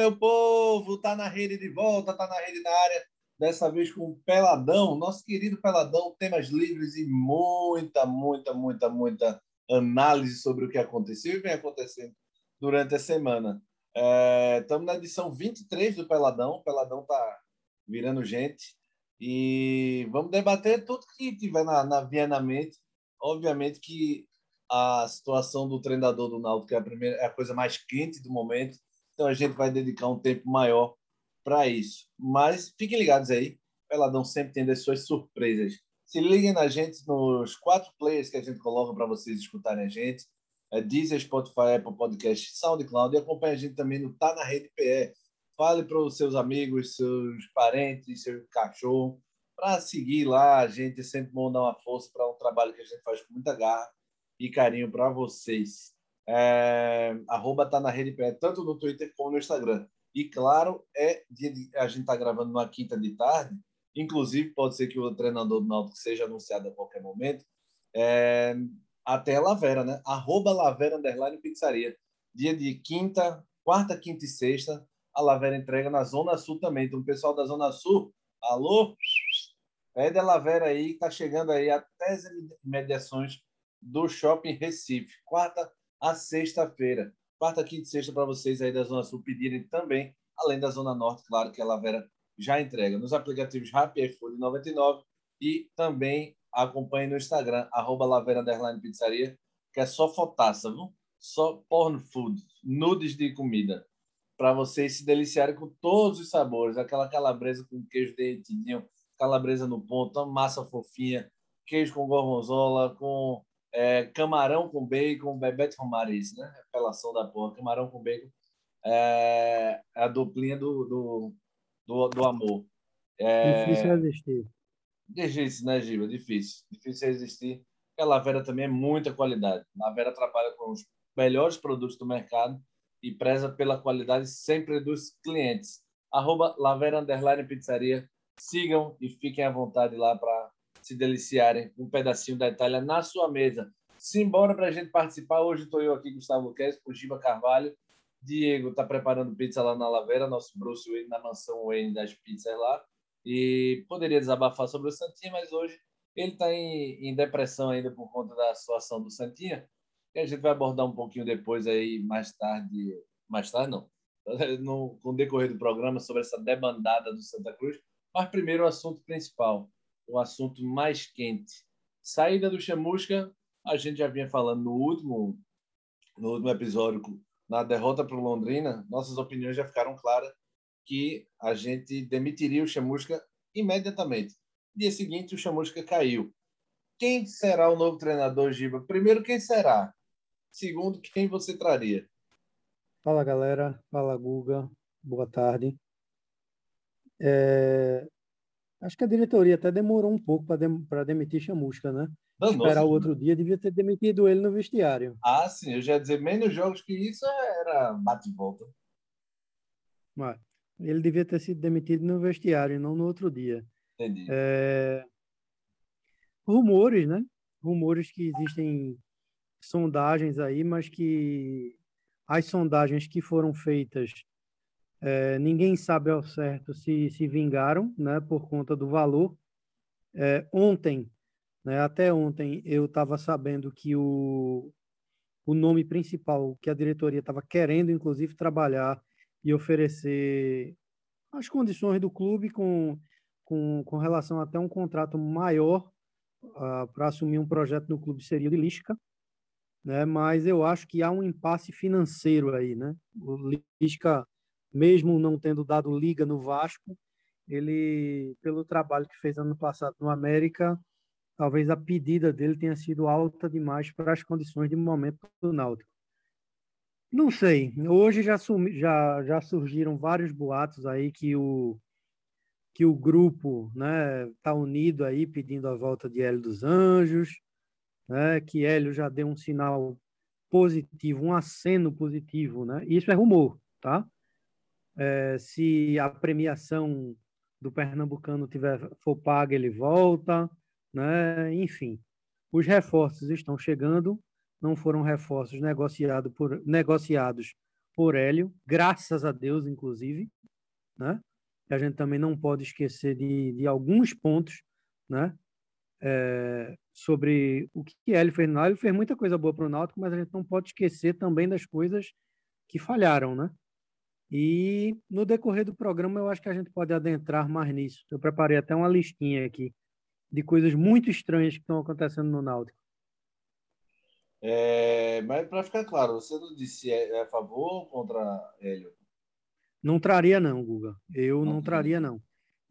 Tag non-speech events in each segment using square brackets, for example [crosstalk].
meu povo! Tá na rede de volta, tá na rede da área. Dessa vez com o Peladão, nosso querido Peladão, temas livres e muita, muita, muita, muita análise sobre o que aconteceu e vem acontecendo durante a semana. Estamos é, na edição 23 do Peladão. O Peladão tá virando gente. E vamos debater tudo que tiver na, na via na mente. Obviamente que a situação do treinador do Náutico é a, primeira, é a coisa mais quente do momento. Então a gente vai dedicar um tempo maior para isso. Mas fiquem ligados aí. Peladão sempre tem as suas surpresas. Se liguem na gente nos quatro players que a gente coloca para vocês escutarem a gente é Deezer, Spotify, Apple Podcast, SoundCloud e acompanhe a gente também no Tá na Rede PE. Fale para os seus amigos, seus parentes, seu cachorro, para seguir lá. A gente é sempre bom dar uma força para um trabalho que a gente faz com muita garra e carinho para vocês. É, arroba Tá na Rede tanto no Twitter como no Instagram. E claro, é a gente está gravando numa quinta de tarde, inclusive pode ser que o treinador do Náutico seja anunciado a qualquer momento. É, até a Lavera, né? Arroba Lavera Underline Pizzaria. Dia de quinta, quarta, quinta e sexta, a Lavera entrega na Zona Sul também. Então, o pessoal da Zona Sul, alô? Pede a Lavera aí, tá chegando aí até as imediações do Shopping Recife. Quarta a sexta-feira. Quarta, quinta e sexta para vocês aí da Zona Sul pedirem também, além da Zona Norte, claro que a Lavera já entrega. Nos aplicativos Rappi iFood 99 e também acompanhe no Instagram, arroba Laveira Pizzaria, que é só fotaça, viu? Só porn food, nudes de comida, para vocês se deliciarem com todos os sabores. Aquela calabresa com queijo derretidinho, calabresa no ponto, massa fofinha, queijo com gorgonzola, com é, camarão com bacon, Bebete Romariz, né? Apelação da porra, camarão com bacon. É, é a duplinha do, do, do, do amor. É... Difícil resistir. Difícil, né, Giba? Difícil. Difícil resistir. Porque a Lavera também é muita qualidade. A Lavera trabalha com os melhores produtos do mercado e preza pela qualidade sempre dos clientes. Arroba Lavera Underline Pizzaria. Sigam e fiquem à vontade lá para se deliciarem um pedacinho da Itália na sua mesa. Simbora para a gente participar. Hoje estou eu aqui, Gustavo Kess, com Giba Carvalho. Diego está preparando pizza lá na Lavera, nosso Bruce Wayne na mansão Wayne das pizzas lá e poderia desabafar sobre o Santinha, mas hoje ele está em, em, depressão ainda por conta da situação do Santinha, que a gente vai abordar um pouquinho depois aí, mais tarde, mais tarde não, [laughs] no, com o decorrer do programa sobre essa debandada do Santa Cruz. Mas primeiro o assunto principal, o assunto mais quente. Saída do Chamusca, a gente já vinha falando no último, no último episódio, na derrota para o Londrina, nossas opiniões já ficaram claras que a gente demitiria o Chamusca imediatamente. Dia seguinte, o Chamusca caiu. Quem será o novo treinador, Giba? Primeiro, quem será? Segundo, quem você traria? Fala, galera. Fala, Guga. Boa tarde. É... Acho que a diretoria até demorou um pouco para dem demitir Chamusca, né? Não, Esperar o outro dia, devia ter demitido ele no vestiário. Ah, sim. Eu já ia dizer, menos jogos que isso era bate-volta. Mas, ele devia ter sido demitido no vestiário, não no outro dia. Entendi. É... Rumores, né? Rumores que existem sondagens aí, mas que as sondagens que foram feitas, é, ninguém sabe ao certo se se vingaram, né? Por conta do valor. É, ontem, né, até ontem, eu estava sabendo que o, o nome principal que a diretoria estava querendo, inclusive, trabalhar e oferecer as condições do clube com, com, com relação até um contrato maior uh, para assumir um projeto no clube seria o de Lisca, né? mas eu acho que há um impasse financeiro aí. Né? O Lisca, mesmo não tendo dado liga no Vasco, ele, pelo trabalho que fez ano passado no América, talvez a pedida dele tenha sido alta demais para as condições de momento do Náutico. Não sei. Hoje já, sumi, já, já surgiram vários boatos aí que o, que o grupo né, tá unido aí pedindo a volta de Hélio dos Anjos, né, que Hélio já deu um sinal positivo, um aceno positivo. Né? Isso é rumor, tá? É, se a premiação do Pernambucano tiver, for paga, ele volta. Né? Enfim, os reforços estão chegando não foram reforços negociado por, negociados por Hélio, graças a Deus, inclusive, né? A gente também não pode esquecer de, de alguns pontos, né? É, sobre o que Hélio fez no. Ele fez muita coisa boa para o Náutico, mas a gente não pode esquecer também das coisas que falharam, né? E no decorrer do programa eu acho que a gente pode adentrar mais nisso. Eu preparei até uma listinha aqui de coisas muito estranhas que estão acontecendo no Náutico. É, mas para ficar claro, você não disse é, é a favor ou contra Hélio? Não traria não, Guga. Eu não, não traria não.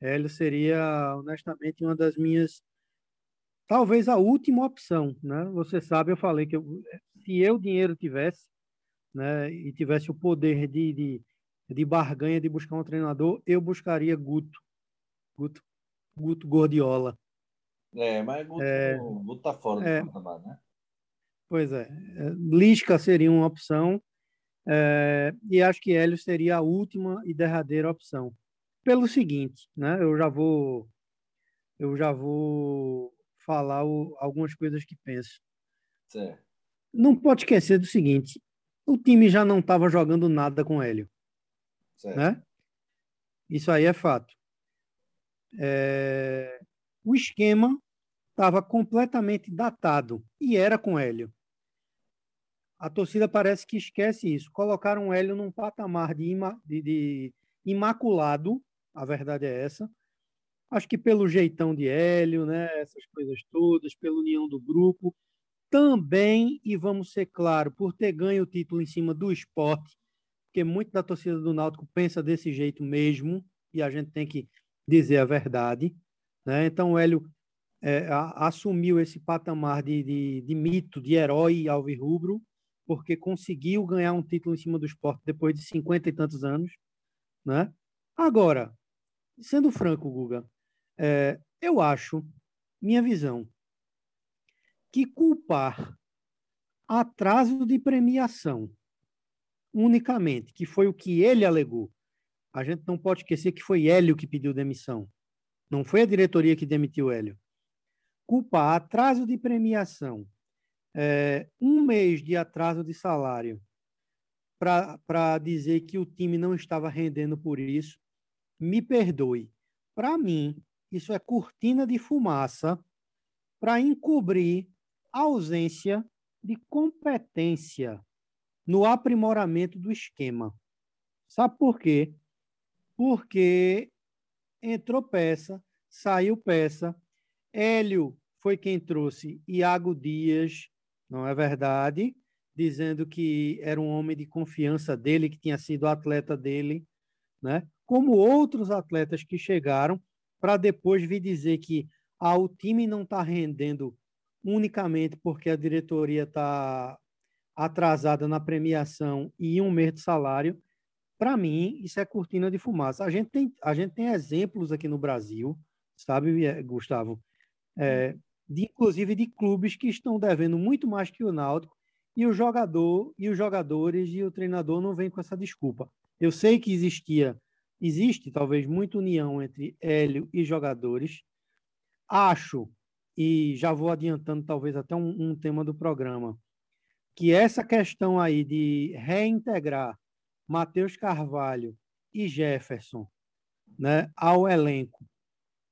Hélio seria honestamente uma das minhas talvez a última opção, né? Você sabe, eu falei que eu, se eu dinheiro tivesse, né, e tivesse o poder de, de de barganha de buscar um treinador, eu buscaria Guto. Guto, Guto Gordiola. É, mas Guto, é, Guto tá fora é, do patamar, né? Pois é. é. Lisca seria uma opção. É, e acho que Hélio seria a última e derradeira opção. Pelo seguinte, né? Eu já vou eu já vou falar o, algumas coisas que penso. Certo. Não pode esquecer do seguinte: o time já não estava jogando nada com Hélio. Certo. Né? Isso aí é fato. É... O esquema estava completamente datado e era com Hélio. A torcida parece que esquece isso. Colocaram o Hélio num patamar de, ima... de, de imaculado, a verdade é essa. Acho que pelo jeitão de Hélio, né, essas coisas todas, pela união do grupo, também, e vamos ser claro, por ter ganho o título em cima do esporte, porque muito da torcida do Náutico pensa desse jeito mesmo, e a gente tem que dizer a verdade. Né? Então, o Hélio é, a, assumiu esse patamar de, de, de mito, de herói alvirrubro, porque conseguiu ganhar um título em cima do esporte depois de cinquenta e tantos anos. Né? Agora, sendo franco, Guga, é, eu acho, minha visão, que culpar atraso de premiação unicamente, que foi o que ele alegou. A gente não pode esquecer que foi Hélio que pediu demissão. Não foi a diretoria que demitiu Hélio. Culpa atraso de premiação, é, um mês de atraso de salário, para dizer que o time não estava rendendo por isso, me perdoe. Para mim, isso é cortina de fumaça para encobrir a ausência de competência no aprimoramento do esquema. Sabe por quê? Porque entrou peça, saiu peça. Hélio foi quem trouxe Iago Dias, não é verdade? Dizendo que era um homem de confiança dele, que tinha sido atleta dele, né? Como outros atletas que chegaram para depois vir dizer que ah, o time não está rendendo unicamente porque a diretoria está atrasada na premiação e um mês de salário, para mim, isso é cortina de fumaça. A gente tem, a gente tem exemplos aqui no Brasil, sabe, é, Gustavo? É, de, inclusive de clubes que estão devendo muito mais que o Náutico e o jogador e os jogadores e o treinador não vêm com essa desculpa. Eu sei que existia, existe talvez muita união entre Hélio e jogadores. Acho, e já vou adiantando talvez até um, um tema do programa, que essa questão aí de reintegrar Matheus Carvalho e Jefferson né, ao elenco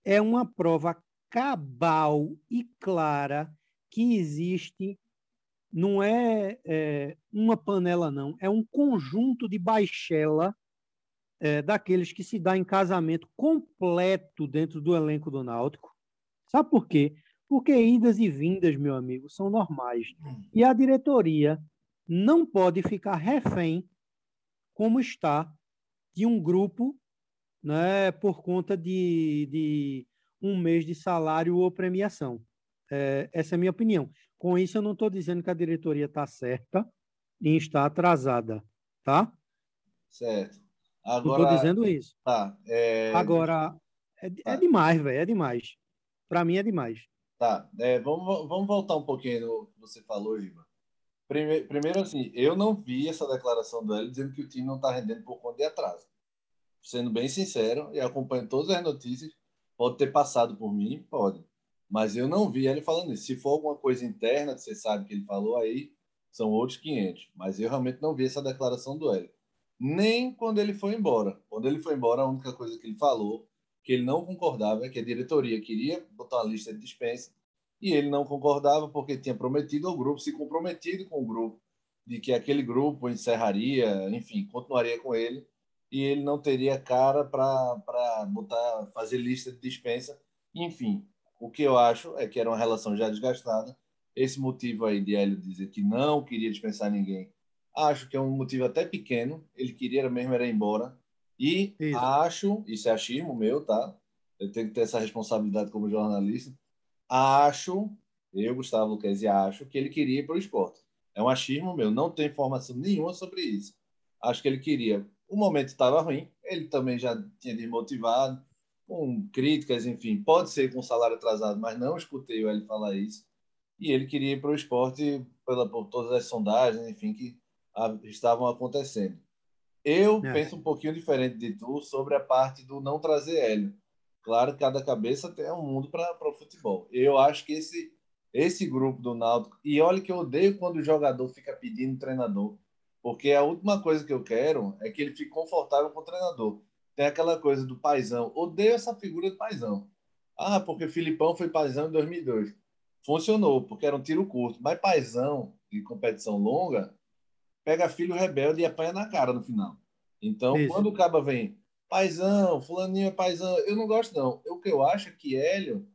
é uma prova cabal e clara que existe, não é, é uma panela, não, é um conjunto de baixela é, daqueles que se dá em casamento completo dentro do elenco do Náutico. Sabe por quê? Porque idas e vindas, meu amigo, são normais. Hum. E a diretoria não pode ficar refém, como está, de um grupo né, por conta de, de um mês de salário ou premiação. É, essa é a minha opinião. Com isso, eu não estou dizendo que a diretoria está certa em estar atrasada, tá? Certo. Agora, estou dizendo isso. Tá. É... Agora, é, é tá. demais, velho, é demais. Para mim é demais. Tá, é, vamos, vamos voltar um pouquinho no que você falou, Giba. Primeiro, primeiro, assim, eu não vi essa declaração do Hélio dizendo que o time não está rendendo por conta de atraso. Sendo bem sincero, e acompanhando todas as notícias, pode ter passado por mim, pode. Mas eu não vi ele falando isso. Se for alguma coisa interna, que você sabe que ele falou aí, são outros 500. Mas eu realmente não vi essa declaração do Hélio. nem quando ele foi embora. Quando ele foi embora, a única coisa que ele falou que ele não concordava que a diretoria queria botar uma lista de dispensa e ele não concordava porque tinha prometido ao grupo, se comprometido com o grupo, de que aquele grupo encerraria, enfim, continuaria com ele e ele não teria cara para botar fazer lista de dispensa, enfim. O que eu acho é que era uma relação já desgastada. Esse motivo aí de Hélio dizer que não queria dispensar ninguém, acho que é um motivo até pequeno. Ele queria mesmo era ir embora. E isso. acho, isso é achismo meu, tá? Eu tenho que ter essa responsabilidade como jornalista. Acho, eu, Gustavo Luquezzi, acho que ele queria ir para o esporte. É um achismo meu, não tenho informação nenhuma sobre isso. Acho que ele queria. O momento estava ruim, ele também já tinha desmotivado, com críticas, enfim. Pode ser com salário atrasado, mas não escutei ele falar isso. E ele queria ir para o esporte pela, por todas as sondagens, enfim, que a, estavam acontecendo. Eu é. penso um pouquinho diferente de tu sobre a parte do não trazer Hélio. Claro que cada cabeça tem um mundo para o futebol. Eu acho que esse, esse grupo do Náutico. E olha que eu odeio quando o jogador fica pedindo treinador. Porque a última coisa que eu quero é que ele fique confortável com o treinador. Tem aquela coisa do paizão. Odeio essa figura do paizão. Ah, porque Filipão foi paizão em 2002. Funcionou, porque era um tiro curto. Mas paizão de competição longa pega filho rebelde e apanha na cara no final. Então, Isso. quando o caba vem, paizão, fulaninho é paizão, eu não gosto não. O que eu acho é que Hélio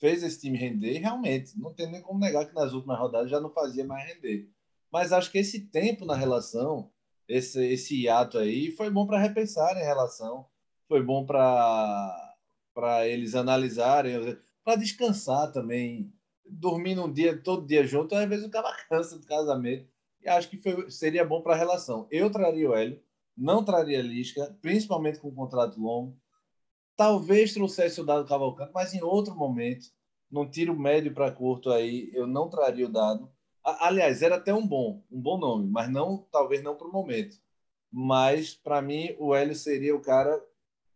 fez esse time render realmente. Não tem nem como negar que nas últimas rodadas já não fazia mais render. Mas acho que esse tempo na relação, esse, esse hiato aí, foi bom para repensarem a relação. Foi bom para eles analisarem, para descansar também. Dormir um dia, todo dia junto, às vezes o cara [laughs] cansa do casamento acho que foi, seria bom para a relação. Eu traria o Hélio, não traria Lisca, principalmente com um contrato longo. Talvez trouxesse o Dado Cavalcante, mas em outro momento, num tiro médio para curto aí, eu não traria o Dado. Aliás, era até um bom, um bom nome, mas não, talvez não para o momento. Mas para mim, o Hélio seria o cara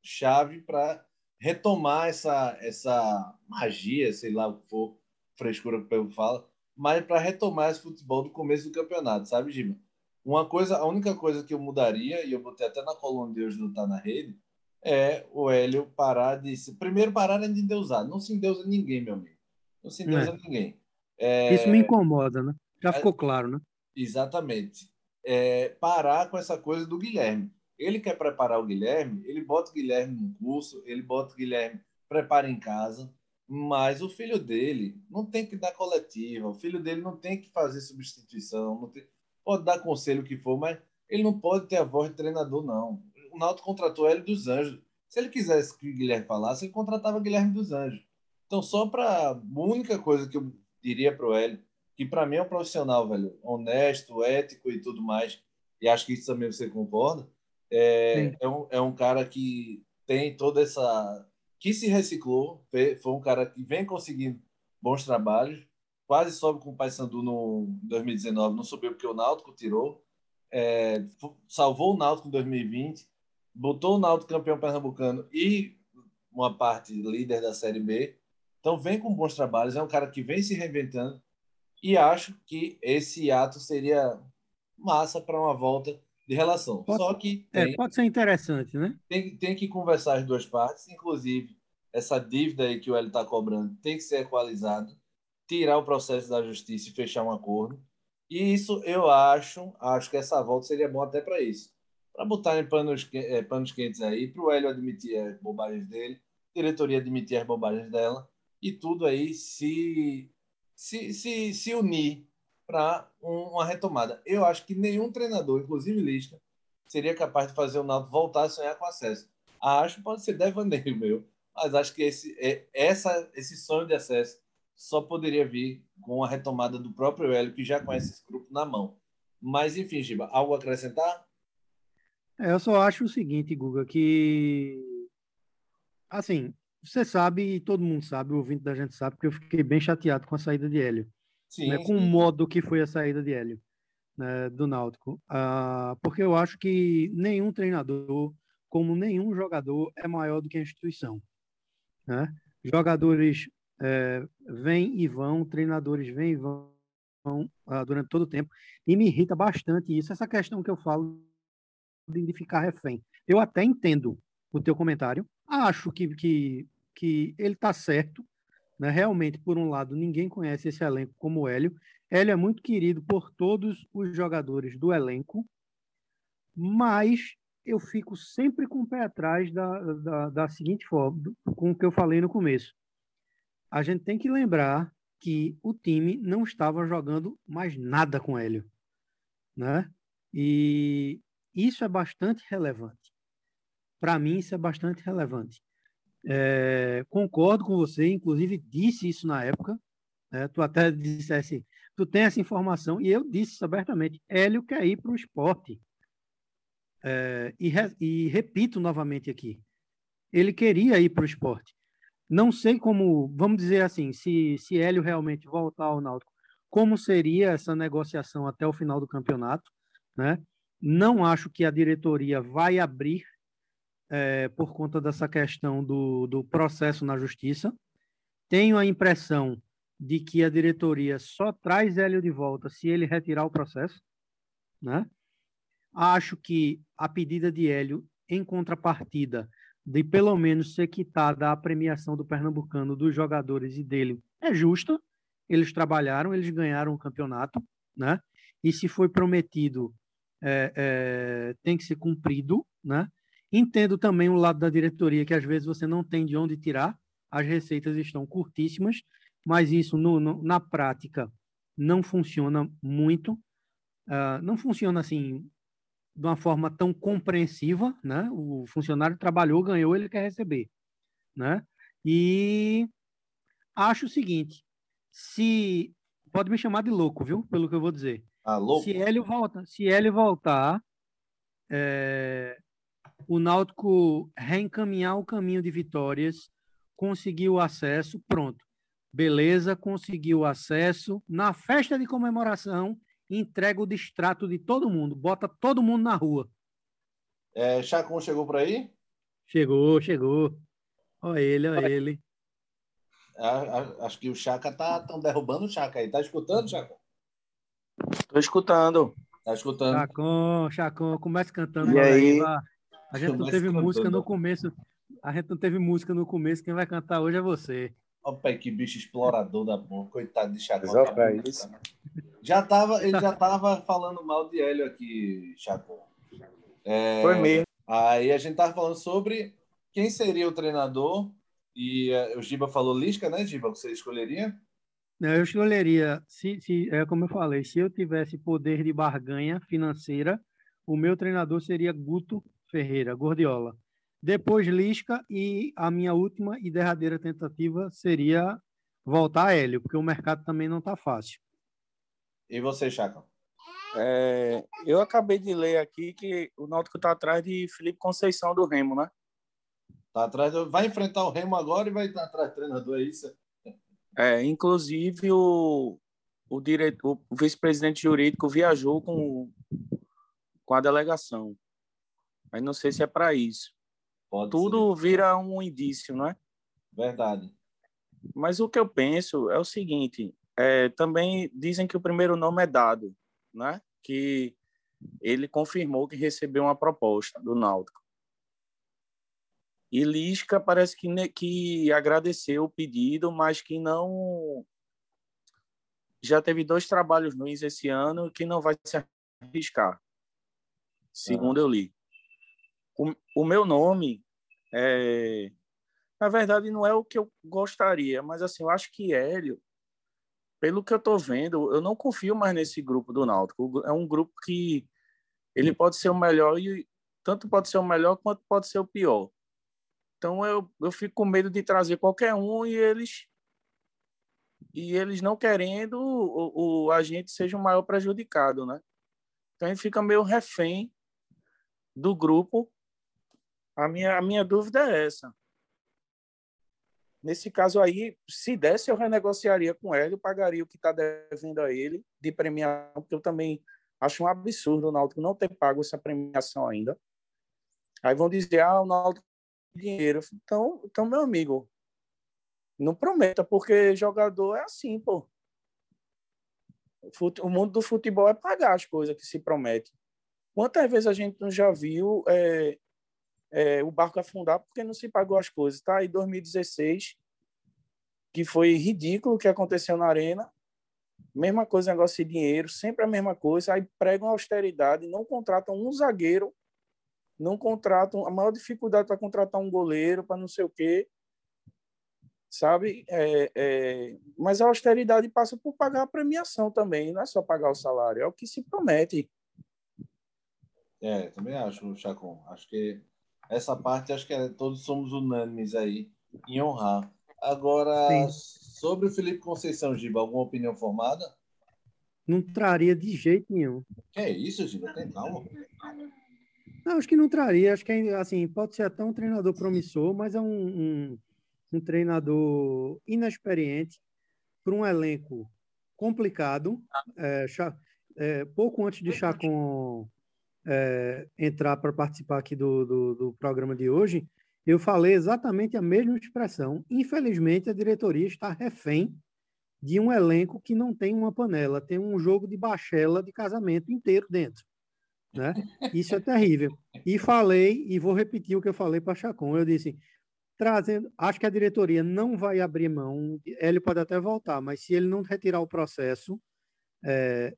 chave para retomar essa essa magia, sei lá o que for, frescura que o povo fala, mas para retomar esse futebol do começo do campeonato, sabe, Gima? Uma coisa, a única coisa que eu mudaria, e eu botei até na coluna de hoje não tá na rede, é o Hélio parar de. Primeiro, parar de endeusar. Não se endeusa ninguém, meu amigo. Não se endeusa é. ninguém. É... Isso me incomoda, né? Já ficou é... claro, né? Exatamente. É, parar com essa coisa do Guilherme. Ele quer preparar o Guilherme, ele bota o Guilherme no curso, ele bota o Guilherme, prepara em casa. Mas o filho dele não tem que dar coletiva, o filho dele não tem que fazer substituição, tem... pode dar conselho que for, mas ele não pode ter a voz de treinador, não. O Náutico contratou ele dos Anjos. Se ele quisesse que o Guilherme falasse, ele contratava Guilherme dos Anjos. Então, só para. A única coisa que eu diria para o Hélio, que para mim é um profissional, velho, honesto, ético e tudo mais, e acho que isso também você concorda, é, é, um, é um cara que tem toda essa que se reciclou, foi um cara que vem conseguindo bons trabalhos, quase sobe com o Paysandu no 2019, não subiu porque o Náutico tirou, é, salvou o Náutico em 2020, botou o Náutico campeão pernambucano e uma parte líder da Série B. Então vem com bons trabalhos, é um cara que vem se reinventando e acho que esse ato seria massa para uma volta de relação. Pode, Só que é, tem, é, pode ser interessante, né? Tem, tem que conversar as duas partes, inclusive essa dívida aí que o Hélio está cobrando tem que ser equalizado, tirar o processo da justiça e fechar um acordo. E isso eu acho, acho que essa volta seria bom até para isso. Para botar em panos, é, panos quentes aí, para o Hélio admitir as bobagens dele, diretoria admitir as bobagens dela, e tudo aí se, se, se, se unir para uma retomada. Eu acho que nenhum treinador, inclusive Lisca, seria capaz de fazer o Náutico voltar a sonhar com acesso. Acho pode ser devaneio [laughs] meu, mas acho que esse, é, essa, esse sonho de acesso só poderia vir com a retomada do próprio Hélio, que já conhece esse grupo na mão. Mas, enfim, Giba, algo a acrescentar? É, eu só acho o seguinte, Guga, que assim, você sabe, e todo mundo sabe, o ouvinte da gente sabe, que eu fiquei bem chateado com a saída de Hélio sim, né, com o modo que foi a saída de Hélio né, do Náutico. Uh, porque eu acho que nenhum treinador, como nenhum jogador, é maior do que a instituição. Né? Jogadores é, vêm e vão, treinadores vêm e vão uh, durante todo o tempo, e me irrita bastante isso, essa questão que eu falo de ficar refém. Eu até entendo o teu comentário, acho que, que, que ele está certo, né? Realmente, por um lado, ninguém conhece esse elenco como o Hélio. Hélio é muito querido por todos os jogadores do elenco, mas eu fico sempre com o pé atrás da, da, da seguinte forma, com o que eu falei no começo. A gente tem que lembrar que o time não estava jogando mais nada com Hélio, né? E isso é bastante relevante. Para mim, isso é bastante relevante. É, concordo com você, inclusive disse isso na época. Né? Tu até dissesse, tu tem essa informação, e eu disse isso abertamente: Hélio quer ir para o esporte. É, e, re, e repito novamente aqui: ele queria ir para o esporte. Não sei como, vamos dizer assim, se, se Hélio realmente voltar ao Náutico, como seria essa negociação até o final do campeonato, né? Não acho que a diretoria vai abrir é, por conta dessa questão do, do processo na justiça. Tenho a impressão de que a diretoria só traz Hélio de volta se ele retirar o processo, né? Acho que a pedida de Hélio, em contrapartida de pelo menos ser quitada a premiação do Pernambucano dos jogadores e dele, é justa. Eles trabalharam, eles ganharam o campeonato, né? E se foi prometido, é, é, tem que ser cumprido, né? Entendo também o lado da diretoria, que às vezes você não tem de onde tirar, as receitas estão curtíssimas, mas isso no, no, na prática não funciona muito. Uh, não funciona assim de uma forma tão compreensiva, né? O funcionário trabalhou, ganhou, ele quer receber, né? E acho o seguinte, se pode me chamar de louco, viu? Pelo que eu vou dizer. Ah, louco. Se ele volta, se ele voltar, é, o Náutico reencaminhar o caminho de vitórias, conseguiu acesso, pronto. Beleza, conseguiu acesso. Na festa de comemoração, entrega o distrato de todo mundo, bota todo mundo na rua. É, Chacon chegou por aí? Chegou, chegou. Olha ele, olha ele. Acho que o Chaca tá tão derrubando o Chaca aí. Tá escutando, Chaco? Tô escutando. Tá escutando. Chacon, Chacon, começa cantando. E aí? aí a gente não teve música no começo. A gente não teve música no começo. Quem vai cantar hoje é você. Opa, que bicho explorador da porra. Coitado de Chacon. isso. Já tava, ele já tava falando mal de Hélio aqui, Chacon. É, Foi mesmo. Aí a gente tava falando sobre quem seria o treinador. E uh, o Giba falou Lisca, né, Giba? Você escolheria? Eu escolheria, se, se, é como eu falei, se eu tivesse poder de barganha financeira, o meu treinador seria Guto Ferreira, Gordiola. Depois Lisca e a minha última e derradeira tentativa seria voltar a Hélio, porque o mercado também não está fácil. E você, Chaca? É, eu acabei de ler aqui que o Náutico está atrás de Felipe Conceição do Remo, né? Tá atrás, vai enfrentar o Remo agora e vai estar atrás do treinador, é isso? É, inclusive o, o, diretor, o vice-presidente jurídico viajou com, com a delegação. Mas não sei se é para isso. Pode Tudo ser. vira um indício, não é? Verdade. Mas o que eu penso é o seguinte: é, também dizem que o primeiro nome é dado, né? Que ele confirmou que recebeu uma proposta do Náutico. E Lisca parece que, que agradeceu o pedido, mas que não. Já teve dois trabalhos ruins esse ano que não vai se arriscar, segundo ah. eu li. O, o meu nome, é, na verdade, não é o que eu gostaria, mas assim, eu acho que Hélio, pelo que eu estou vendo, eu não confio mais nesse grupo do Náutico. É um grupo que ele pode ser o melhor e tanto pode ser o melhor quanto pode ser o pior. Então eu, eu fico com medo de trazer qualquer um e eles e eles não querendo o, o a gente seja o maior prejudicado, né? Então a gente fica meio refém do grupo a minha, a minha dúvida é essa. Nesse caso aí, se desse, eu renegociaria com ele, eu pagaria o que está devendo a ele de premiação, porque eu também acho um absurdo o Náutico não ter pago essa premiação ainda. Aí vão dizer, ah, o Náutico tem dinheiro. Então, então, meu amigo, não prometa, porque jogador é assim, pô. O mundo do futebol é pagar as coisas que se promete. Quantas vezes a gente já viu é, é, o barco afundar porque não se pagou as coisas, tá? Em 2016, que foi ridículo o que aconteceu na arena, mesma coisa, negócio de dinheiro, sempre a mesma coisa, aí pregam austeridade, não contratam um zagueiro, não contratam, a maior dificuldade para contratar um goleiro, para não sei o quê, sabe? É, é, mas a austeridade passa por pagar a premiação também, não é só pagar o salário, é o que se promete. É, também acho, Chacon. Acho que essa parte, acho que é, todos somos unânimes aí em honrar. Agora, Sim. sobre o Felipe Conceição, Giba, alguma opinião formada? Não traria de jeito nenhum. Que é isso, Giba? Tem calma. Não, acho que não traria. Acho que, assim, pode ser até um treinador promissor, mas é um, um, um treinador inexperiente para um elenco complicado. É, é, pouco antes de Chacon é, entrar para participar aqui do, do, do, programa de hoje, eu falei exatamente a mesma expressão. Infelizmente, a diretoria está refém de um elenco que não tem uma panela, tem um jogo de bachela de casamento inteiro dentro. Né? Isso é terrível. E falei, e vou repetir o que eu falei para Chacon. Eu disse: trazendo, acho que a diretoria não vai abrir mão, ele pode até voltar, mas se ele não retirar o processo, é,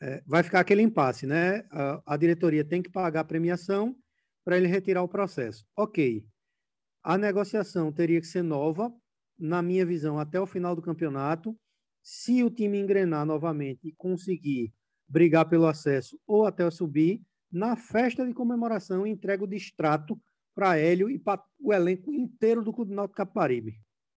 é, vai ficar aquele impasse, né? A, a diretoria tem que pagar a premiação para ele retirar o processo. Ok. A negociação teria que ser nova, na minha visão, até o final do campeonato. Se o time engrenar novamente e conseguir brigar pelo acesso ou até subir, na festa de comemoração entrega o distrato para Hélio e para o elenco inteiro do Clube Náutico Caparibe.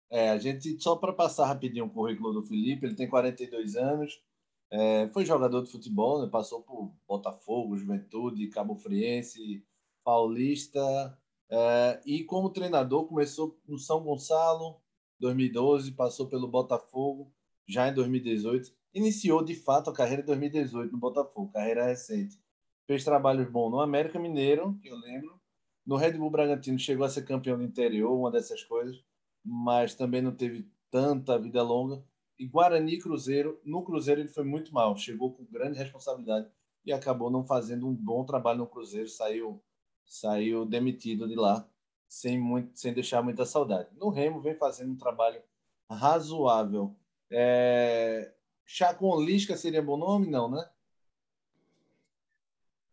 É, a gente, só para passar rapidinho o currículo do Felipe, ele tem 42 anos, é, foi jogador de futebol, né? passou por Botafogo, Juventude, Cabo Friense, Paulista. É, e como treinador, começou no São Gonçalo, 2012, passou pelo Botafogo, já em 2018. Iniciou de fato a carreira em 2018 no Botafogo, carreira recente. Fez trabalhos bons no América Mineiro, que eu lembro. No Red Bull Bragantino chegou a ser campeão do interior, uma dessas coisas, mas também não teve tanta vida longa e Guarani e Cruzeiro. No Cruzeiro ele foi muito mal, chegou com grande responsabilidade e acabou não fazendo um bom trabalho no Cruzeiro, saiu saiu demitido de lá sem muito sem deixar muita saudade. No Remo vem fazendo um trabalho razoável. É... Chacon Lisca seria bom nome, não, né?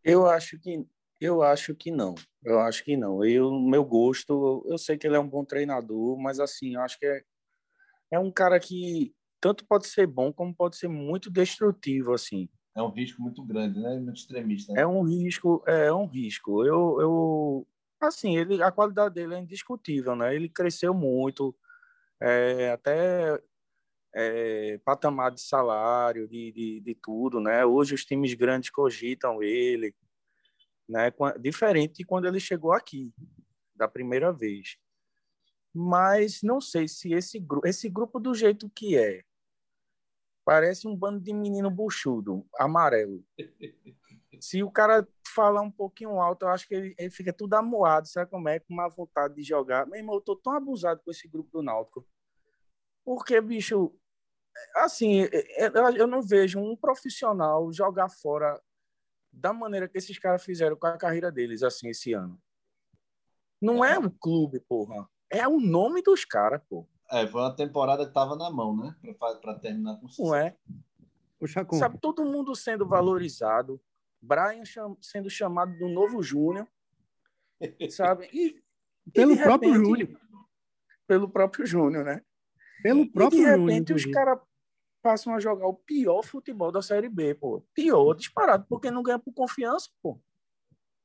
Eu acho que eu acho que não. Eu acho que não. Eu, meu gosto, eu sei que ele é um bom treinador, mas assim, eu acho que é, é um cara que tanto pode ser bom como pode ser muito destrutivo assim. É um risco muito grande, né? Muito extremista. Né? É um risco, é um risco. Eu, eu assim, ele, a qualidade dele é indiscutível, né? Ele cresceu muito, é, até é, patamar de salário, de, de, de, tudo, né? Hoje os times grandes cogitam ele, né? Diferente de quando ele chegou aqui, da primeira vez. Mas não sei se esse, grupo, esse grupo do jeito que é, Parece um bando de menino buchudo, amarelo. Se o cara falar um pouquinho alto, eu acho que ele, ele fica tudo amuado, sabe como é? Com uma vontade de jogar. Meu irmão, eu tô tão abusado com esse grupo do Náutico. Porque, bicho, assim, eu não vejo um profissional jogar fora da maneira que esses caras fizeram com a carreira deles, assim, esse ano. Não é o clube, porra. É o nome dos caras, porra. É, foi uma temporada que estava na mão, né? Para terminar com sucesso. Não é? Puxa Sabe, todo mundo sendo valorizado. Brian cham... sendo chamado do novo Júnior. [laughs] Sabe? E, pelo e próprio Júnior. Pelo próprio Júnior, né? Pelo próprio Júnior. De repente, Júnior, os caras passam a jogar o pior futebol da Série B, pô. Pior, disparado, porque não ganha por confiança, pô.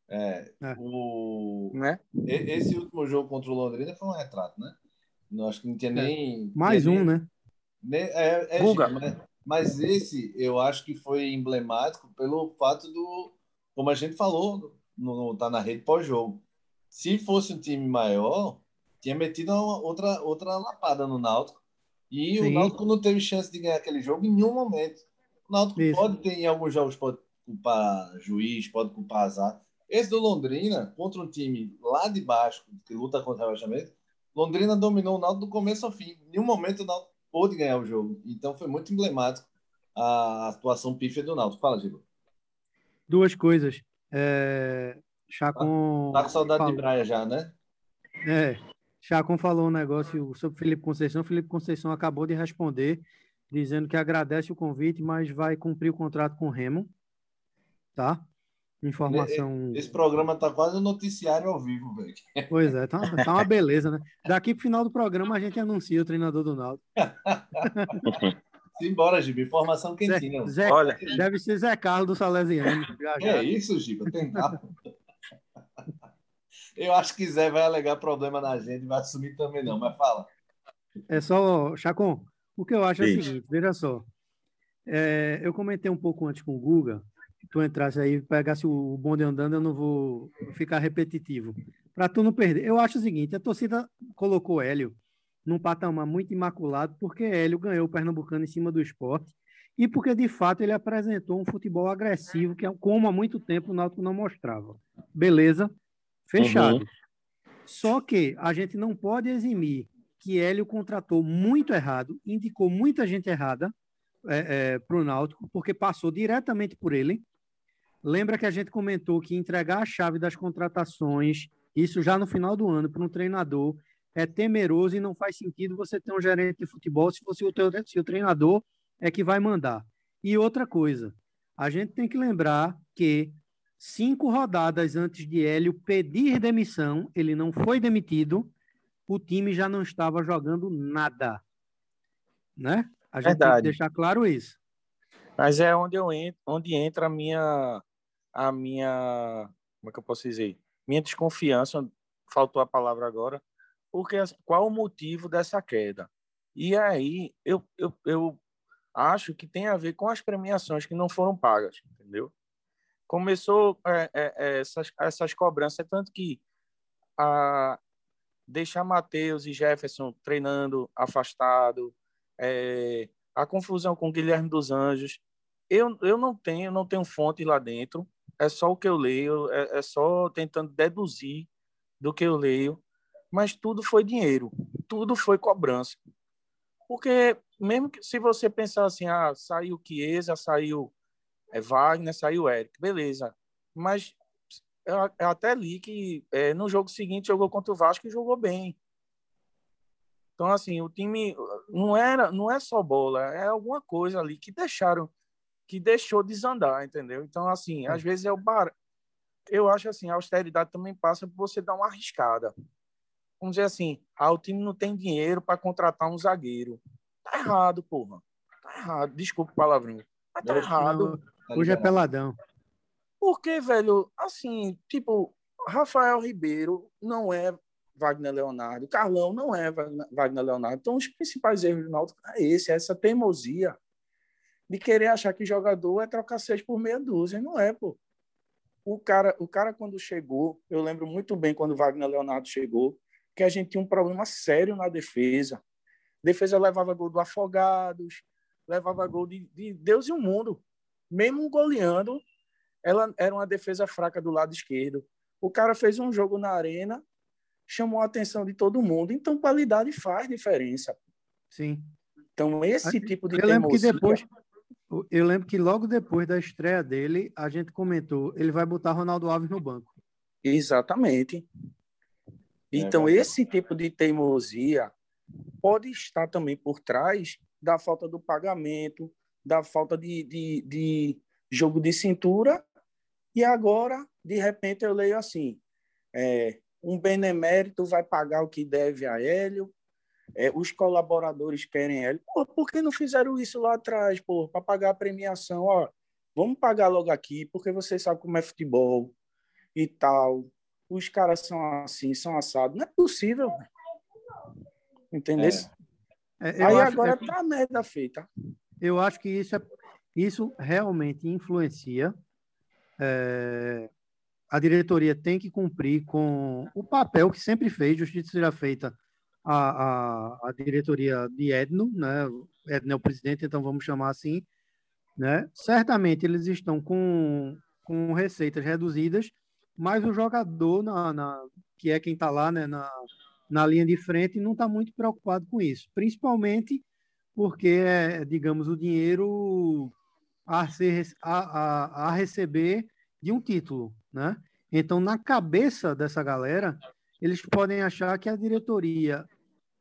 É, é. O... Né? Esse último jogo contra o Londrina foi um retrato, né? Não, acho que não tinha é. nem. Mais nem, um, né? Nem, é, é mas, mas, esse eu acho que foi emblemático pelo fato do. Como a gente falou, no, tá na rede pós-jogo. Se fosse um time maior, tinha metido uma, outra, outra lapada no Náutico. E Sim. o Náutico não teve chance de ganhar aquele jogo em nenhum momento. O Náutico Isso. pode ter, em alguns jogos, pode culpar juiz, pode culpar azar. Esse do Londrina, contra um time lá de baixo, que luta contra o rebaixamento, Londrina dominou o Náutico do começo ao fim. Em nenhum momento o Náutico pôde ganhar o jogo. Então foi muito emblemático a atuação pífia do Náutico. Fala, Gil. Duas coisas. É, Chacon. Tá, tá com saudade falou, de Braia já, né? É. Chacon falou um negócio sobre Felipe Conceição. Felipe Conceição acabou de responder, dizendo que agradece o convite, mas vai cumprir o contrato com o Remo. Tá? Informação. Esse programa tá quase um noticiário ao vivo, velho. Pois é, tá, tá uma beleza, né? Daqui pro final do programa a gente anuncia o treinador do Naldo. Simbora, Giba. Informação quentinha. Zé, Zé, Olha. Deve ser Zé Carlos do Salesiano. Já, já. É isso, Giba. Tentar. Eu acho que Zé vai alegar problema na gente, vai assumir também não, mas fala. É só, Chacon, o que eu acho Isso. é o seguinte, veja só. É, eu comentei um pouco antes com o Guga, tu entrasse aí, pegasse o bonde andando, eu não vou ficar repetitivo. Para tu não perder. Eu acho o seguinte, a torcida colocou Hélio num patamar muito imaculado, porque Hélio ganhou o Pernambucano em cima do esporte e porque, de fato, ele apresentou um futebol agressivo, que é como há muito tempo o Náutico não mostrava. Beleza, fechado. Uhum. Só que a gente não pode eximir que Hélio contratou muito errado, indicou muita gente errada é, é, para o Náutico, porque passou diretamente por ele. Lembra que a gente comentou que entregar a chave das contratações, isso já no final do ano, para um treinador, é temeroso e não faz sentido você ter um gerente de futebol se, você, o, teu, se o treinador é que vai mandar. E outra coisa, a gente tem que lembrar que cinco rodadas antes de Hélio pedir demissão, ele não foi demitido, o time já não estava jogando nada. Né? A gente Verdade. tem que deixar claro isso. Mas é onde eu entro, onde entra a minha a minha, como é que eu posso dizer? Minha desconfiança, faltou a palavra agora, porque qual o motivo dessa queda? E aí eu, eu, eu acho que tem a ver com as premiações que não foram pagas, entendeu? Começou é, é, é essas, essas cobranças, tanto que a, deixar Matheus e Jefferson treinando afastado, é, a confusão com Guilherme dos Anjos. Eu, eu não tenho não tenho fonte lá dentro, é só o que eu leio, é, é só tentando deduzir do que eu leio mas tudo foi dinheiro, tudo foi cobrança. Porque mesmo que se você pensar assim, ah, saiu Chiesa, saiu é, Wagner, saiu Eric, beleza. Mas eu, eu até li que é, no jogo seguinte jogou contra o Vasco e jogou bem. Então, assim, o time não era, não é só bola, é alguma coisa ali que deixaram, que deixou desandar, entendeu? Então, assim, às vezes é o bar. Eu acho assim, a austeridade também passa por você dar uma arriscada vamos dizer assim, ah, o time não tem dinheiro para contratar um zagueiro. Tá errado, porra. Tá errado. Desculpa o palavrão. Mas tá errado. Não, hoje é peladão. Porque, velho, assim, tipo, Rafael Ribeiro não é Wagner Leonardo, Carlão não é Wagner Leonardo. Então, os principais erros do Náutico é esse, é essa teimosia de querer achar que jogador é trocar seis por meia dúzia. Não é, pô. O cara, o cara quando chegou, eu lembro muito bem quando Wagner Leonardo chegou, que a gente tinha um problema sério na defesa. A defesa levava gol do Afogados, levava gol de, de Deus e o mundo. Mesmo goleando, ela era uma defesa fraca do lado esquerdo. O cara fez um jogo na arena, chamou a atenção de todo mundo. Então, qualidade faz diferença. Sim. Então, esse tipo de eu lembro que depois Eu lembro que logo depois da estreia dele, a gente comentou, ele vai botar Ronaldo Alves no banco. Exatamente. Então, é esse tipo de teimosia pode estar também por trás da falta do pagamento, da falta de, de, de jogo de cintura. E agora, de repente, eu leio assim: é, um benemérito vai pagar o que deve a Hélio, é, os colaboradores querem Hélio. Pô, por que não fizeram isso lá atrás, para pagar a premiação? Ó, vamos pagar logo aqui, porque vocês sabem como é futebol e tal os caras são assim, são assados. Não é possível. Entendeu? É. É, Aí acho, agora é, tá merda feita. Eu acho que isso, é, isso realmente influencia. É, a diretoria tem que cumprir com o papel que sempre fez, justiça seja feita a, a, a diretoria de Edno, né? Edno é o presidente, então vamos chamar assim. Né? Certamente eles estão com, com receitas reduzidas mas o jogador, na, na que é quem está lá né, na, na linha de frente, não está muito preocupado com isso, principalmente porque é, digamos, o dinheiro a, ser, a, a, a receber de um título, né? Então, na cabeça dessa galera, eles podem achar que a diretoria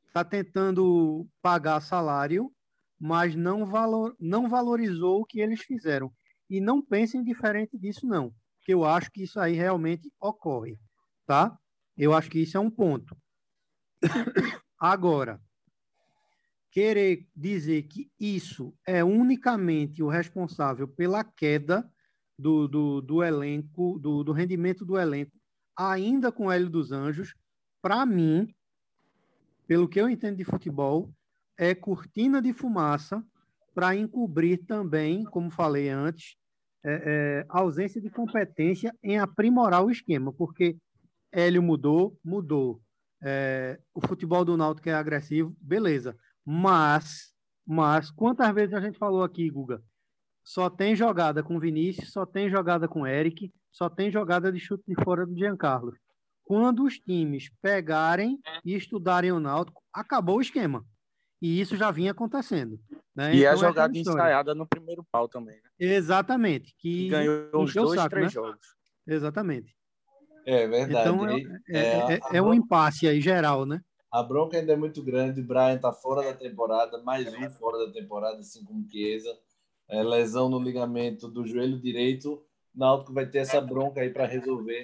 está tentando pagar salário, mas não, valor, não valorizou o que eles fizeram. E não pensem diferente disso, não, que eu acho que isso aí realmente ocorre, tá? Eu acho que isso é um ponto. [coughs] Agora, querer dizer que isso é unicamente o responsável pela queda do, do, do elenco, do, do rendimento do elenco, ainda com o Hélio dos Anjos, para mim, pelo que eu entendo de futebol, é cortina de fumaça para encobrir também, como falei antes, é, é, ausência de competência em aprimorar o esquema, porque Hélio mudou, mudou. É, o futebol do Náutico é agressivo, beleza. Mas, mas, quantas vezes a gente falou aqui, Guga? Só tem jogada com Vinícius, só tem jogada com Eric, só tem jogada de chute de fora do Giancarlo. Quando os times pegarem e estudarem o Náutico, acabou o esquema. E isso já vinha acontecendo. Né? E então, a é jogada é ensaiada no primeiro pau também. Né? Exatamente. Que, que ganhou os dois, saco, três né? jogos. Exatamente. É verdade. Então é, é, é, é, é um impasse aí geral, né? A bronca ainda é muito grande. Brian está fora da temporada, mais um fora da temporada, assim como Chiesa. É, lesão no ligamento do joelho direito. Náutico vai ter essa bronca aí para resolver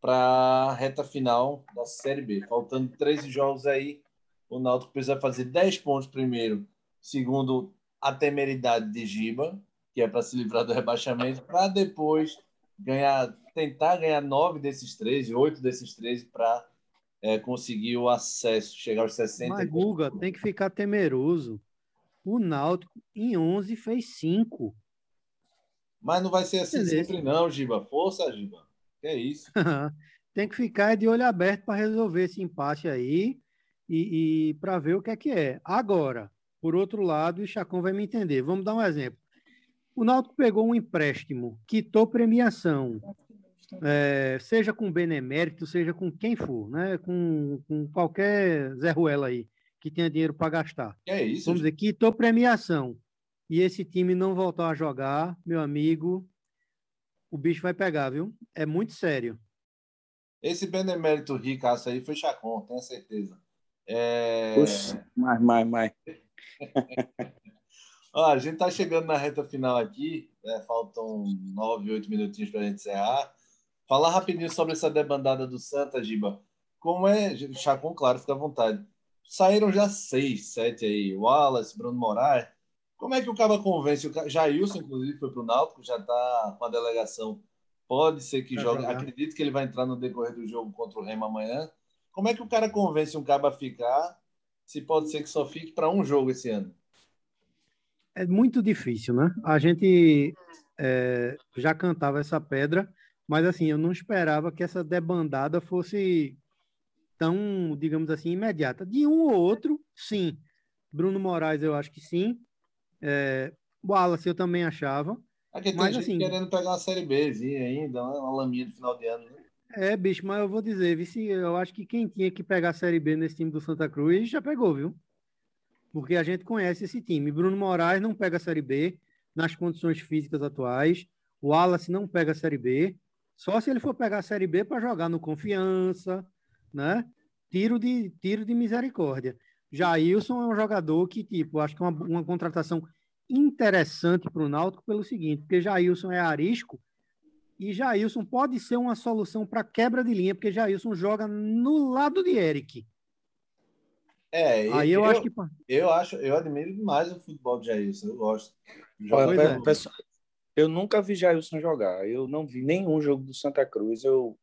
para a reta final da Série B. Faltando 13 jogos aí, o Náutico precisa fazer 10 pontos primeiro, segundo a temeridade de Giba, que é para se livrar do rebaixamento, para depois ganhar, tentar ganhar nove desses 13, oito desses 13 para é, conseguir o acesso, chegar aos 60. Mas, Guga, tem que ficar temeroso. O Náutico, em 11, fez 5. Mas não vai ser assim sempre, não, Giba. Força, Giba. Que é isso. [laughs] tem que ficar de olho aberto para resolver esse empate aí e, e para ver o que é que é. Agora, por outro lado, o Chacon vai me entender. Vamos dar um exemplo. O Náutico pegou um empréstimo, quitou premiação, é, seja com benemérito, seja com quem for, né? com, com qualquer Zé Ruela aí, que tenha dinheiro para gastar. É isso. Vamos dizer, quitou premiação e esse time não voltar a jogar, meu amigo, o bicho vai pegar, viu? É muito sério. Esse benemérito ricaço aí foi Chacon, tenho certeza. É... Puxa, mais, mais, mais. [laughs] Ó, a gente está chegando na reta final aqui, né? faltam nove, oito minutinhos para a gente encerrar. Falar rapidinho sobre essa debandada do Santa, Giba. Como é, Chacon, claro, fica à vontade. Saíram já seis, sete aí. Wallace, Bruno Moraes. Como é que o Caba convence? O Jailson, inclusive, foi para o Náutico, já está com a delegação. Pode ser que jogue. Acredito que ele vai entrar no decorrer do jogo contra o Remo amanhã. Como é que o cara convence um Caba a ficar, se pode ser que só fique para um jogo esse ano? É muito difícil, né? A gente é, já cantava essa pedra mas assim, eu não esperava que essa debandada fosse tão, digamos assim, imediata. De um ou outro, sim. Bruno Moraes, eu acho que sim. É, Wallace, eu também achava. Aqui tem mas, gente assim, querendo pegar uma Série B ainda, uma laminha de final de ano. Né? É, bicho, mas eu vou dizer, vice, eu acho que quem tinha que pegar a Série B nesse time do Santa Cruz já pegou, viu? Porque a gente conhece esse time. Bruno Moraes não pega a Série B nas condições físicas atuais. O Wallace não pega a Série B. Só se ele for pegar a Série B para jogar no Confiança, né? Tiro de, tiro de misericórdia. Jailson é um jogador que, tipo, acho que é uma, uma contratação interessante para o Náutico pelo seguinte, porque Jailson é arisco e Jailson pode ser uma solução para quebra de linha, porque Jailson joga no lado de Eric. É, aí eu, eu, acho que eu acho, eu admiro demais o futebol de Jailson, eu gosto. Olha, é. pessoal, eu nunca vi Jailson jogar. Eu não vi nenhum jogo do Santa Cruz. Eu,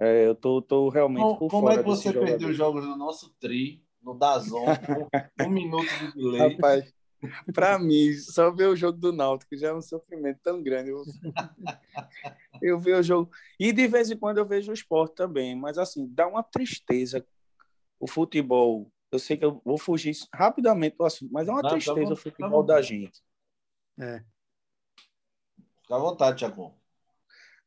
é, eu tô, tô realmente como, por Como é que você perdeu os jogos do nosso tri, no Dazon, um minuto de delay? Rapaz, para mim, só ver o jogo do Náutico já é um sofrimento tão grande. Eu, eu vejo o jogo. E de vez em quando eu vejo o esporte também, mas assim, dá uma tristeza o futebol. Eu sei que eu vou fugir rapidamente do assunto, mas é uma Não, tristeza tá o futebol tá da gente. É. Fica à vontade, Tiago.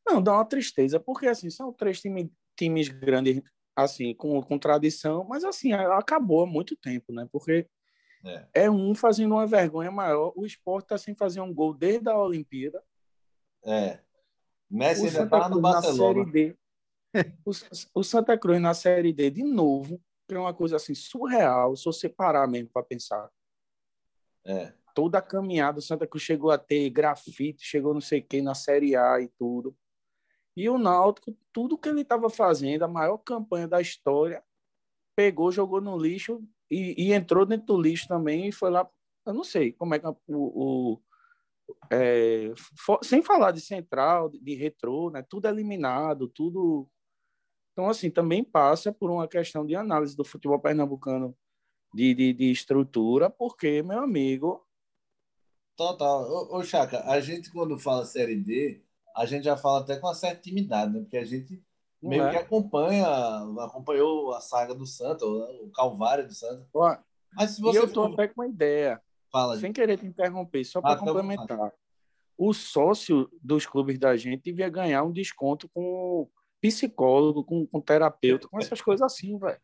Não, dá uma tristeza, porque assim, são três time, times grandes, assim, com, com tradição, mas assim, acabou há muito tempo, né? Porque é, é um fazendo uma vergonha maior. O esporte está sem fazer um gol desde a Olimpíada. É. Messi ainda tá no Barcelona. D, [laughs] o, o Santa Cruz na Série D de novo, que é uma coisa assim surreal, se você parar mesmo para pensar. É. Toda a caminhada, o Santa Cruz chegou a ter grafite, chegou não sei quem na Série A e tudo. E o Náutico, tudo que ele estava fazendo, a maior campanha da história, pegou, jogou no lixo e, e, entrou dentro do lixo também e foi lá. Eu não sei como é que o. o é, for, sem falar de central, de, de retrô, né? tudo eliminado, tudo. Então, assim, também passa por uma questão de análise do futebol pernambucano de, de, de estrutura, porque, meu amigo. Total. Ô, ô Chaka, a gente, quando fala Série D, a gente já fala até com uma certa intimidade, né? Porque a gente Não meio é. que acompanha, acompanhou a saga do Santos, o Calvário do Santos. Mas se você e eu estou for... até com uma ideia. Fala, Sem querer te interromper, só para ah, complementar. O sócio dos clubes da gente devia ganhar um desconto com psicólogo, com, com terapeuta, com essas coisas assim, velho.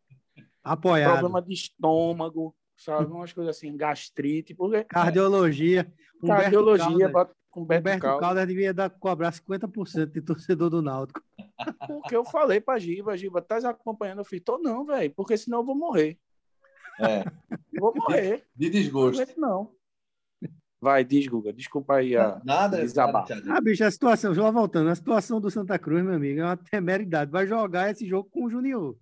Apoiado. Problema de estômago, sabe? Umas coisas assim, gastrite. Porque, Cardiologia. Cardiologia, com Beto, Beto Caldas. Caldas devia dar, cobrar 50% de torcedor do Náutico. [laughs] Porque eu falei pra Giba, Giba, tá acompanhando? Eu falei, tô não, velho, porque senão eu vou morrer. É. [laughs] Vou morrer. De, desgosto. Não. Vai, diz, Guga. Desculpa aí a nada, desabafo. Ah, bicho, a situação, já voltando, a situação do Santa Cruz, meu amigo, é uma temeridade. Vai jogar esse jogo com o Junior.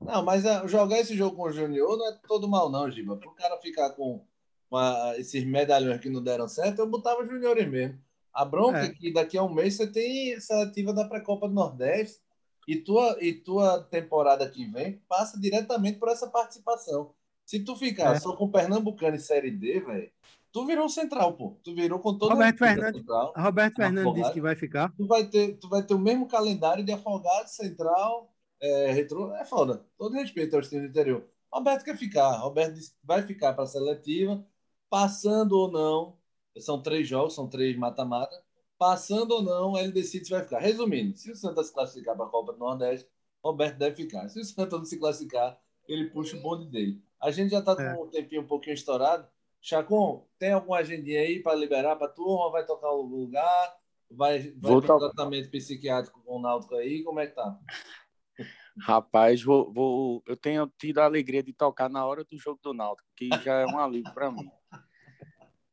Não, mas uh, jogar esse jogo com o Junior não é todo mal, não, Giba. Para o cara ficar com uma, esses medalhões que não deram certo, eu botava juniores mesmo. A bronca é. é que daqui a um mês você tem seletiva da Pré-Copa do Nordeste e tua, e tua temporada que vem passa diretamente por essa participação. Se tu ficar é. só com Pernambucano e Série D, velho, tu virou central, pô. Tu virou com todo Roberto Fernandes, central, Roberto Fernandes disse que vai ficar. Tu vai, ter, tu vai ter o mesmo calendário de Afogado, Central, é, Retro. É foda. Todo respeito aos times do interior. Roberto quer ficar. Roberto vai ficar para a seletiva passando ou não, são três jogos, são três mata-mata, passando ou não, ele decide se vai ficar. Resumindo, se o Santa se classificar para a Copa do Nordeste, Roberto deve ficar. Se o Santa não se classificar, ele puxa o bonde dele. A gente já está com é. um tempinho um pouquinho estourado. Chacon, tem alguma agendinha aí para liberar para a turma? Vai tocar o lugar? Vai, vai ter tratamento psiquiátrico com o Náutico aí? Como é que tá? [laughs] Rapaz, vou, vou, eu tenho tido a alegria de tocar na hora do jogo do Náutico, que já é um alívio para mim.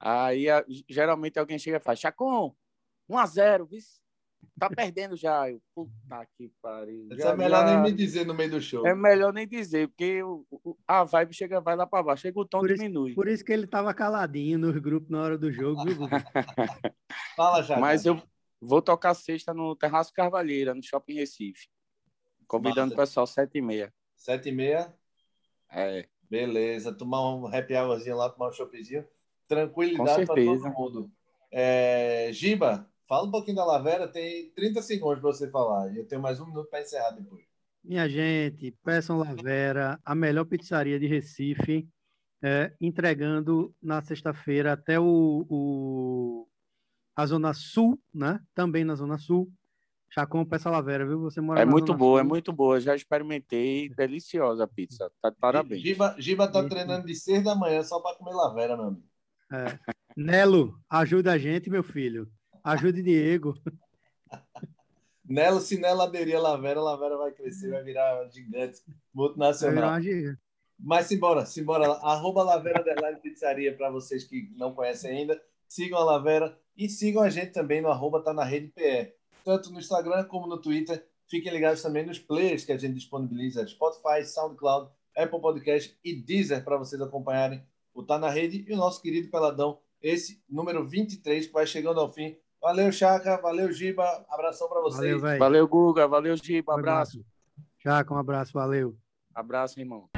Aí geralmente alguém chega e fala, Chacon, 1x0, tá perdendo já. Eu, puta que pariu. Isso é melhor já... nem me dizer no meio do show. É melhor nem dizer, porque o, a vibe chega, vai lá para baixo, chega o tom por diminui. Isso, por isso que ele tava caladinho nos grupos na hora do jogo, viu, [laughs] Fala já. Mas eu vou tocar sexta no Terraço Carvalheira, no Shopping Recife. Convidando Massa. o pessoal, sete e meia. Sete e meia? É. Beleza, tomar um happy hourzinho lá, tomar um shoppingzinho. Tranquilidade para todo mundo. É, Giba, fala um pouquinho da Lavera, tem 30 segundos para você falar. E eu tenho mais um minuto para encerrar depois. Minha gente, peçam Lavera, a melhor pizzaria de Recife, é, entregando na sexta-feira até o, o, a Zona Sul, né? Também na Zona Sul. Chacon Peça Lavera, viu? Você mora É muito boa, Sul. é muito boa. Já experimentei, deliciosa a pizza. Tá de parabéns. Giba, Giba tá treinando de seis da manhã só para comer Lavera, meu amigo. É. Nelo, ajuda a gente, meu filho. Ajude Diego. Nelo, se Nelo aderir a Lavera, a Lavera vai crescer, vai virar gigante multinacional. Virar Mas simbora, simbora. Arroba Lavera Underline Pizzaria para vocês que não conhecem ainda. Sigam a Lavera e sigam a gente também no arroba tá na rede PE. Tanto no Instagram como no Twitter. Fiquem ligados também nos players que a gente disponibiliza: Spotify, SoundCloud, Apple Podcast e Deezer para vocês acompanharem o Tá na Rede e o nosso querido Peladão, esse número 23, que vai chegando ao fim. Valeu, Chaca, valeu, Giba, abração para vocês. Valeu, valeu, Guga, valeu, Giba, abraço. Chaca, um abraço, valeu. Abraço, irmão.